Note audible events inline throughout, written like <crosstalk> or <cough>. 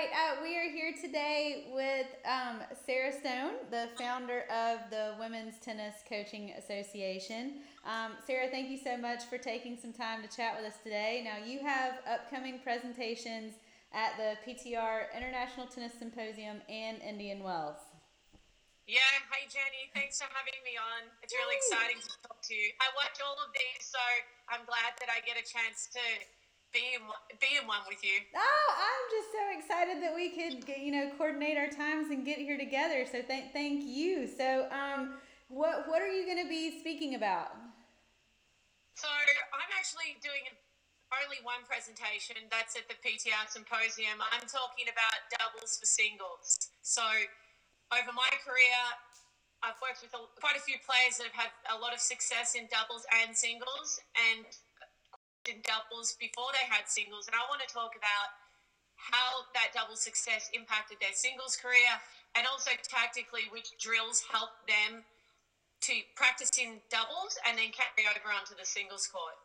right, uh, we are here today with um, Sarah Stone, the founder of the Women's Tennis Coaching Association. Um, Sarah, thank you so much for taking some time to chat with us today. Now, you have upcoming presentations at the PTR International Tennis Symposium and Indian Wells. Yeah, hi Jenny. Thanks for having me on. It's really exciting to talk to you. I watch all of these, so I'm glad that I get a chance to be in, one with you. Oh, I'm just so excited that we could, get, you know, coordinate our times and get here together. So thank thank you. So, um, what what are you going to be speaking about? So I'm actually doing only one presentation. That's at the PTR symposium. I'm talking about doubles for singles. So over my career, I've worked with a, quite a few players that have had a lot of success in doubles and singles, and in doubles before they had singles. And I want to talk about how that double success impacted their singles career and also tactically which drills helped them to practice in doubles and then carry over onto the singles court.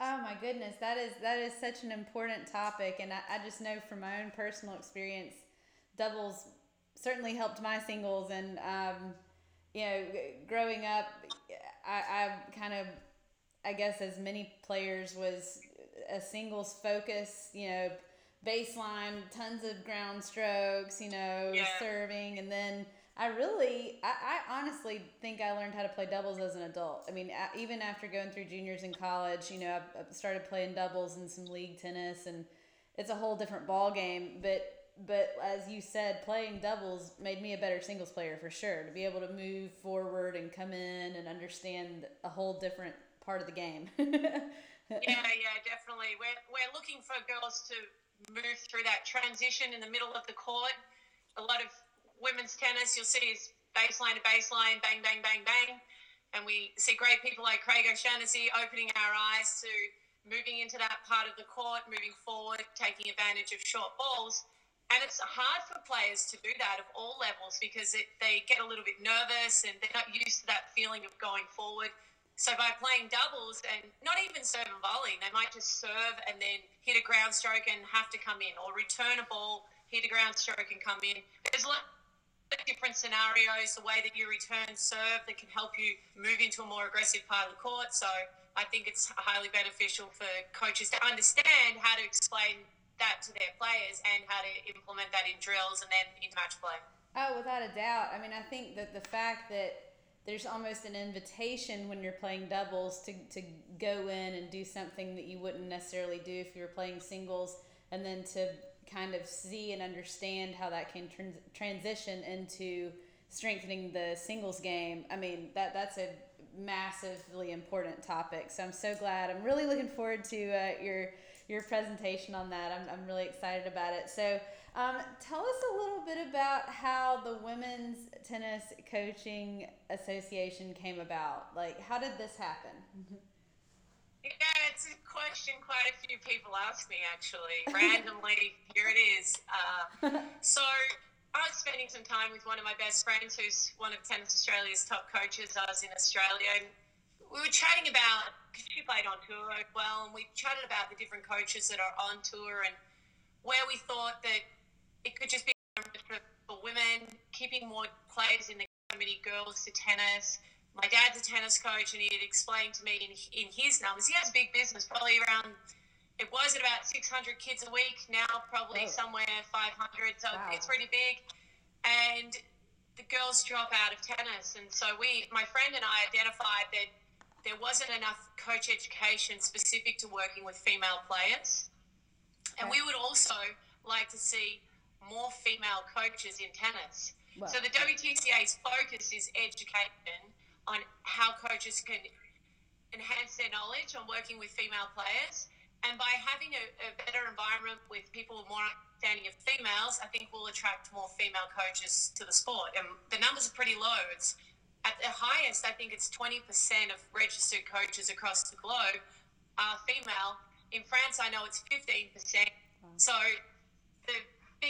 Oh my goodness, that is that is such an important topic, and I, I just know from my own personal experience, doubles certainly helped my singles, and um, you know, growing up, I, I kind of I guess as many players was a singles focus, you know, baseline, tons of ground strokes, you know, yeah. serving, and then I really, I, I, honestly think I learned how to play doubles as an adult. I mean, even after going through juniors in college, you know, I started playing doubles and some league tennis, and it's a whole different ball game. But but as you said, playing doubles made me a better singles player for sure. To be able to move forward and come in and understand a whole different part of the game. <laughs> yeah, yeah, definitely. We're, we're looking for girls to move through that transition in the middle of the court. A lot of women's tennis, you'll see is baseline to baseline, bang, bang, bang, bang. And we see great people like Craig O'Shannessy opening our eyes to moving into that part of the court, moving forward, taking advantage of short balls. And it's hard for players to do that of all levels because it, they get a little bit nervous and they're not used to that feeling of going forward. So by playing doubles and not even serve and volley, they might just serve and then hit a ground stroke and have to come in, or return a ball, hit a ground stroke and come in. There's a lot of different scenarios, the way that you return serve that can help you move into a more aggressive part of the court. So I think it's highly beneficial for coaches to understand how to explain that to their players and how to implement that in drills and then into match play. Oh, without a doubt. I mean, I think that the fact that there's almost an invitation when you're playing doubles to, to go in and do something that you wouldn't necessarily do if you were playing singles and then to kind of see and understand how that can trans- transition into strengthening the singles game. I mean that that's a massively important topic so i'm so glad. I'm really looking forward to uh, your your presentation on that. I'm, I'm really excited about it. So um, tell us a little bit about how the Women's Tennis Coaching Association came about. Like, how did this happen? Yeah, it's a question quite a few people ask me actually. Randomly, <laughs> here it is. Uh, <laughs> so, I was spending some time with one of my best friends who's one of Tennis Australia's top coaches. I was in Australia and we were chatting about, because she played on tour as well, and we chatted about the different coaches that are on tour and where we thought that it could just be for women, keeping more players in the community, girls to tennis. My dad's a tennis coach, and he had explained to me in, in his numbers, he has a big business, probably around, it was at about 600 kids a week, now probably oh. somewhere 500, so wow. it's pretty big. And the girls drop out of tennis. And so we, my friend and I identified that there wasn't enough coach education specific to working with female players. And we would also like to see more female coaches in tennis. So the WTCA's focus is education on how coaches can enhance their knowledge on working with female players. And by having a, a better environment with people with more understanding of females, I think we'll attract more female coaches to the sport. And the numbers are pretty low. It's at the highest, I think it's 20% of registered coaches across the globe are female. In France, I know it's 15%. So the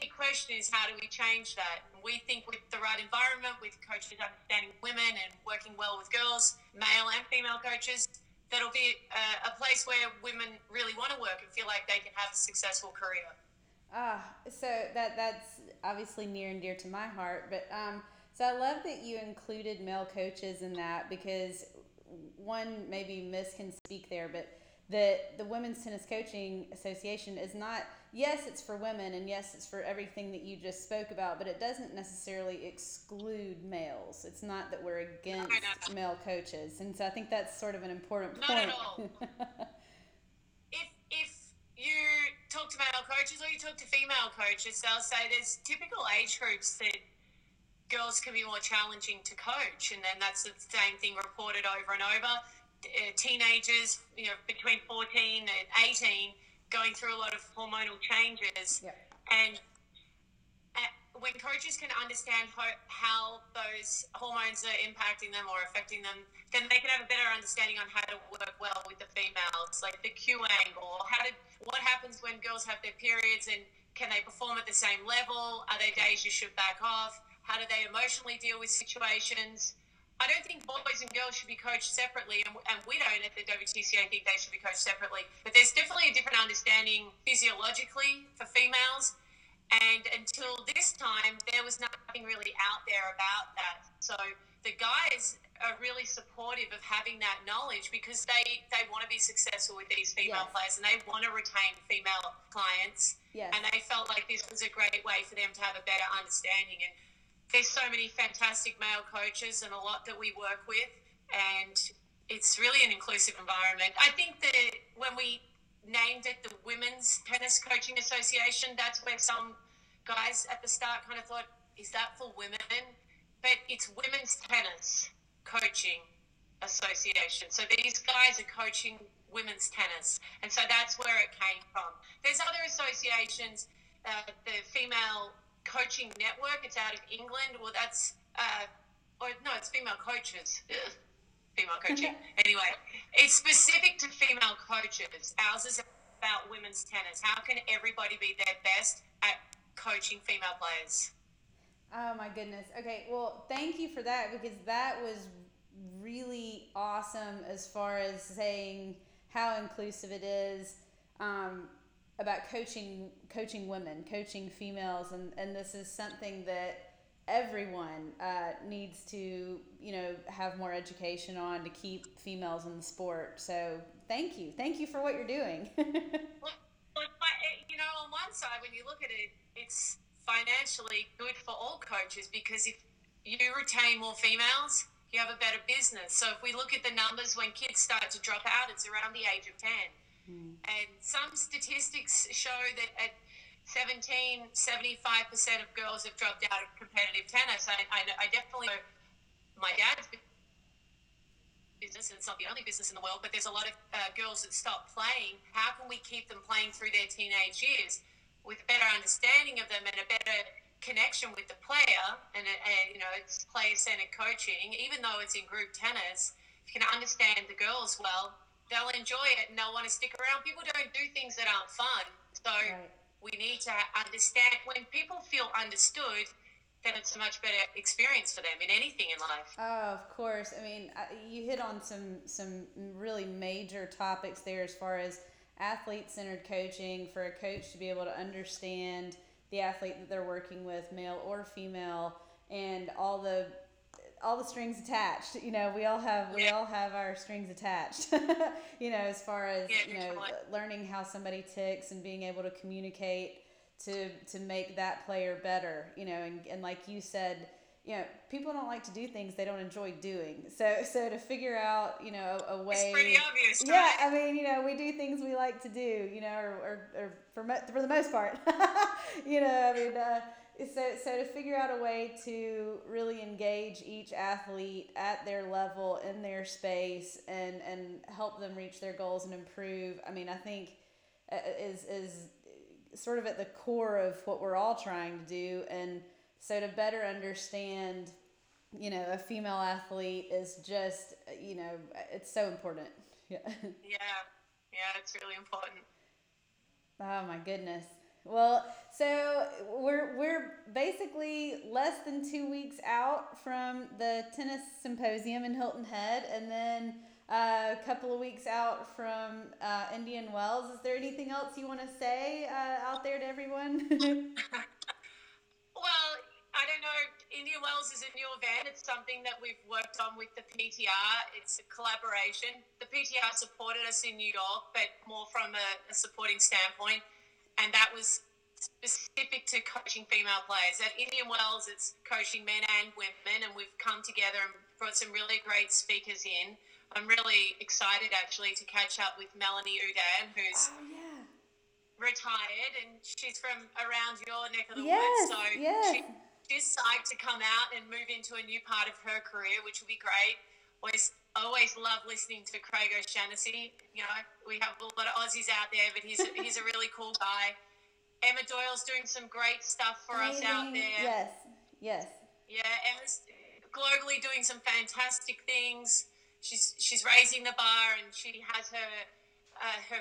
big question is how do we change that? We think with the right environment, with coaches understanding women and working well with girls, male and female coaches, that'll be a, a place where women really want to work and feel like they can have a successful career. Ah, so that that's obviously near and dear to my heart. But um, so I love that you included male coaches in that because one maybe Miss can speak there, but that the Women's Tennis Coaching Association is not, yes, it's for women and yes, it's for everything that you just spoke about, but it doesn't necessarily exclude males. It's not that we're against male coaches. And so I think that's sort of an important not point. At all. <laughs> if, if you talk to male coaches or you talk to female coaches, they'll say there's typical age groups that girls can be more challenging to coach. And then that's the same thing reported over and over uh, teenagers, you know, between 14 and 18, going through a lot of hormonal changes. Yeah. And uh, when coaches can understand how, how those hormones are impacting them or affecting them, then they can have a better understanding on how to work well with the females, like the Q angle, how to, what happens when girls have their periods and can they perform at the same level? Are there days you should back off? How do they emotionally deal with situations? I don't think boys and girls should be coached separately, and, and we don't at the WTCA think they should be coached separately. But there's definitely a different understanding physiologically for females. And until this time, there was nothing really out there about that. So the guys are really supportive of having that knowledge because they, they want to be successful with these female yes. players and they want to retain female clients. Yes. And they felt like this was a great way for them to have a better understanding. And there's so many fantastic male coaches and a lot that we work with, and it's really an inclusive environment. I think that when we named it the Women's Tennis Coaching Association, that's where some guys at the start kind of thought, is that for women? But it's Women's Tennis Coaching Association. So these guys are coaching women's tennis. And so that's where it came from. There's other associations, uh, the Female coaching network. It's out of England. Well, that's uh, or no, it's female coaches. <laughs> female coaching. anyway, it's specific to female coaches. Ours is about women's tennis. How can everybody be their best at coaching female players? Oh my goodness. Okay, well, thank you for that because that was really awesome as far as saying how inclusive it is. Um, about coaching coaching women, coaching females, and, and this is something that everyone uh, needs to you know have more education on to keep females in the sport. So thank you, thank you for what you're doing. <laughs> well, you know, on one side, when you look at it, it's financially good for all coaches because if you retain more females, you have a better business. So if we look at the numbers when kids start to drop out, it's around the age of ten Mm. And some statistics show that at 17, 75% of girls have dropped out of competitive tennis. I, I, I definitely know my dad's business, and it's not the only business in the world, but there's a lot of uh, girls that stop playing. How can we keep them playing through their teenage years with a better understanding of them and a better connection with the player? And, and you know, it's player centered coaching, even though it's in group tennis. If you can understand the girls well, they'll enjoy it and they'll want to stick around. People don't do things that aren't fun. So right. we need to understand when people feel understood, then it's a much better experience for them in anything in life. Oh, of course. I mean, uh, you hit on some some really major topics there as far as athlete centered coaching for a coach to be able to understand the athlete that they're working with, male or female, and all the all the strings attached. You know, we all have we all have our strings attached. <laughs> you know, as far as you know, learning how somebody ticks and being able to communicate to to make that player better. You know, and, and like you said, you know, people don't like to do things they don't enjoy doing. So so to figure out, you know, a, way. It's pretty obvious. Right? Yeah? I mean, you know, we do things we like to do. You know, or or, or for for the most part. <laughs> you know, I mean. Uh, so, so to figure out a way to really engage each athlete at their level in their space and, and help them reach their goals and improve i mean i think uh, is is sort of at the core of what we're all trying to do and so to better understand you know a female athlete is just you know it's so important. <laughs> Yeah. Yeah. Yeah it's really important. Oh my goodness. Well, so we're we're basically less than two weeks out from the tennis symposium in Hilton Head, and then uh, a couple of weeks out from uh, Indian Wells. Is there anything else you want to say uh, out there to everyone? <laughs> <laughs> well, I don't. Indian Wells is a new event. It's something that we've worked on with the PTR. It's a collaboration. The PTR supported us in New York, but more from a, a supporting standpoint. And that was specific to coaching female players. At Indian Wells, it's coaching men and women, and we've come together and brought some really great speakers in. I'm really excited actually to catch up with Melanie Oudin, who's oh, yeah. retired, and she's from around your neck of the yes, woods. So yes. she, she's psyched to come out and move into a new part of her career, which will be great. Always, always love listening to Craig O'Shannessy. You know, we have a lot of Aussies out there, but he's <laughs> he's a really cool guy. Emma Doyle's doing some great stuff for Amazing. us out there. Yes, yes. Yeah, Emma's globally doing some fantastic things. She's she's raising the bar, and she has her uh, her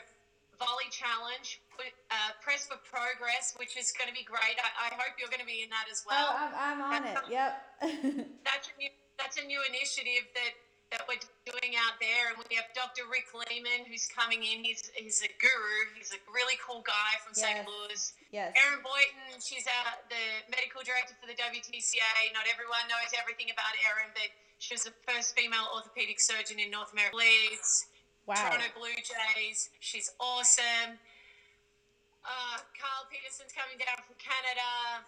volley challenge, uh, press for progress, which is going to be great. I, I, hope you're going to be in that as well. Oh, I'm, I'm on that's it. yep. <laughs> that's a new that's a new initiative that that we're doing out there. And we have Dr. Rick Lehman, who's coming in. He's, he's a guru. He's a really cool guy from yes. St. Louis. Yes. Erin Boynton, she's uh, the medical director for the WTCA. Not everyone knows everything about Erin, but she was the first female orthopedic surgeon in North America. Leeds, wow. Toronto Blue Jays. She's awesome. Uh, Carl Peterson's coming down from Canada.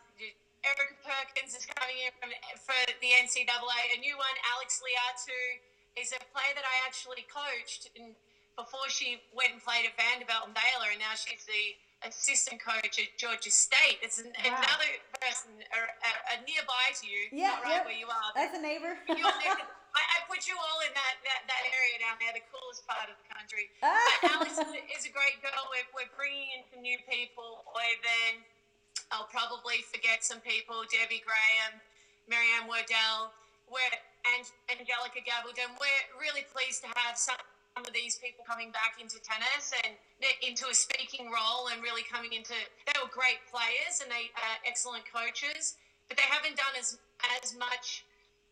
Erica Perkins is coming in from, for the NCAA. A new one, Alex Leatu, is a player that I actually coached in, before she went and played at Vanderbilt and Baylor, and now she's the assistant coach at Georgia State. It's an, wow. another person a, a, a, nearby to you, yeah, not right yep. where you are. That's a neighbor. <laughs> Put you all in that, that, that area down there, the coolest part of the country. <laughs> Alex is a great girl. We're, we're bringing in some new people. We're then I'll probably forget some people Debbie Graham, Marianne Werdel, we're, and Angelica Gavaldon. We're really pleased to have some of these people coming back into tennis and into a speaking role and really coming into they were great players and they are excellent coaches but they haven't done as as much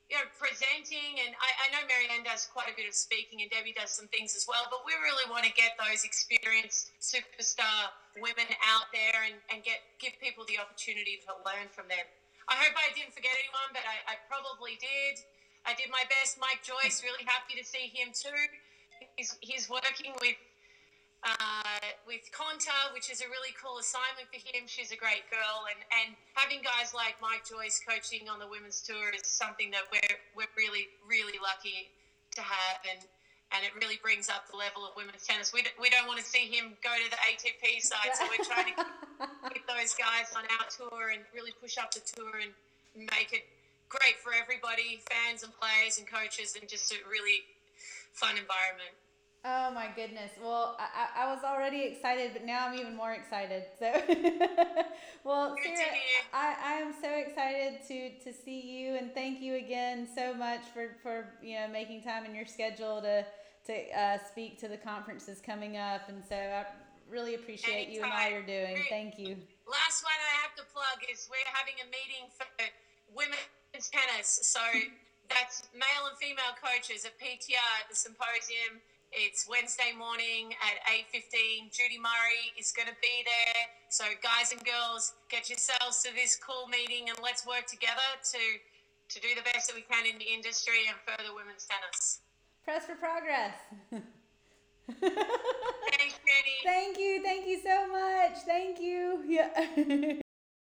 you know, presenting, and I, I know Marianne does quite a bit of speaking, and Debbie does some things as well. But we really want to get those experienced superstar women out there and, and get give people the opportunity to learn from them. I hope I didn't forget anyone, but I, I probably did. I did my best. Mike Joyce, really happy to see him too. He's, he's working with uh, with Konta, which is a really cool assignment for him. She's a great girl, and, and having guys like Mike Joyce coaching on the women's tour is something that we're we're really really lucky to have, and and it really brings up the level of women's tennis. We, we don't want to see him go to the ATP side, so we're trying to <laughs> keep those guys on our tour and really push up the tour and make it great for everybody, fans and players and coaches, and just a really fun environment. Oh my goodness. Well, I, I was already excited, but now I'm even more excited. So, <laughs> well, Sarah, I, I am so excited to, to see you and thank you again so much for, for you know making time in your schedule to to uh, speak to the conferences coming up. And so I really appreciate Anytime. you and all you're doing. Thank you. Last one I have to plug is we're having a meeting for women's tennis. So <laughs> that's male and female coaches at PTR at the symposium it's Wednesday morning at 8.15. Judy Murray is going to be there. So guys and girls, get yourselves to this cool meeting and let's work together to, to do the best that we can in the industry and further women's tennis. Press for progress. <laughs> Thanks, Jenny. Thank you. Thank you so much. Thank you. Yeah. <laughs>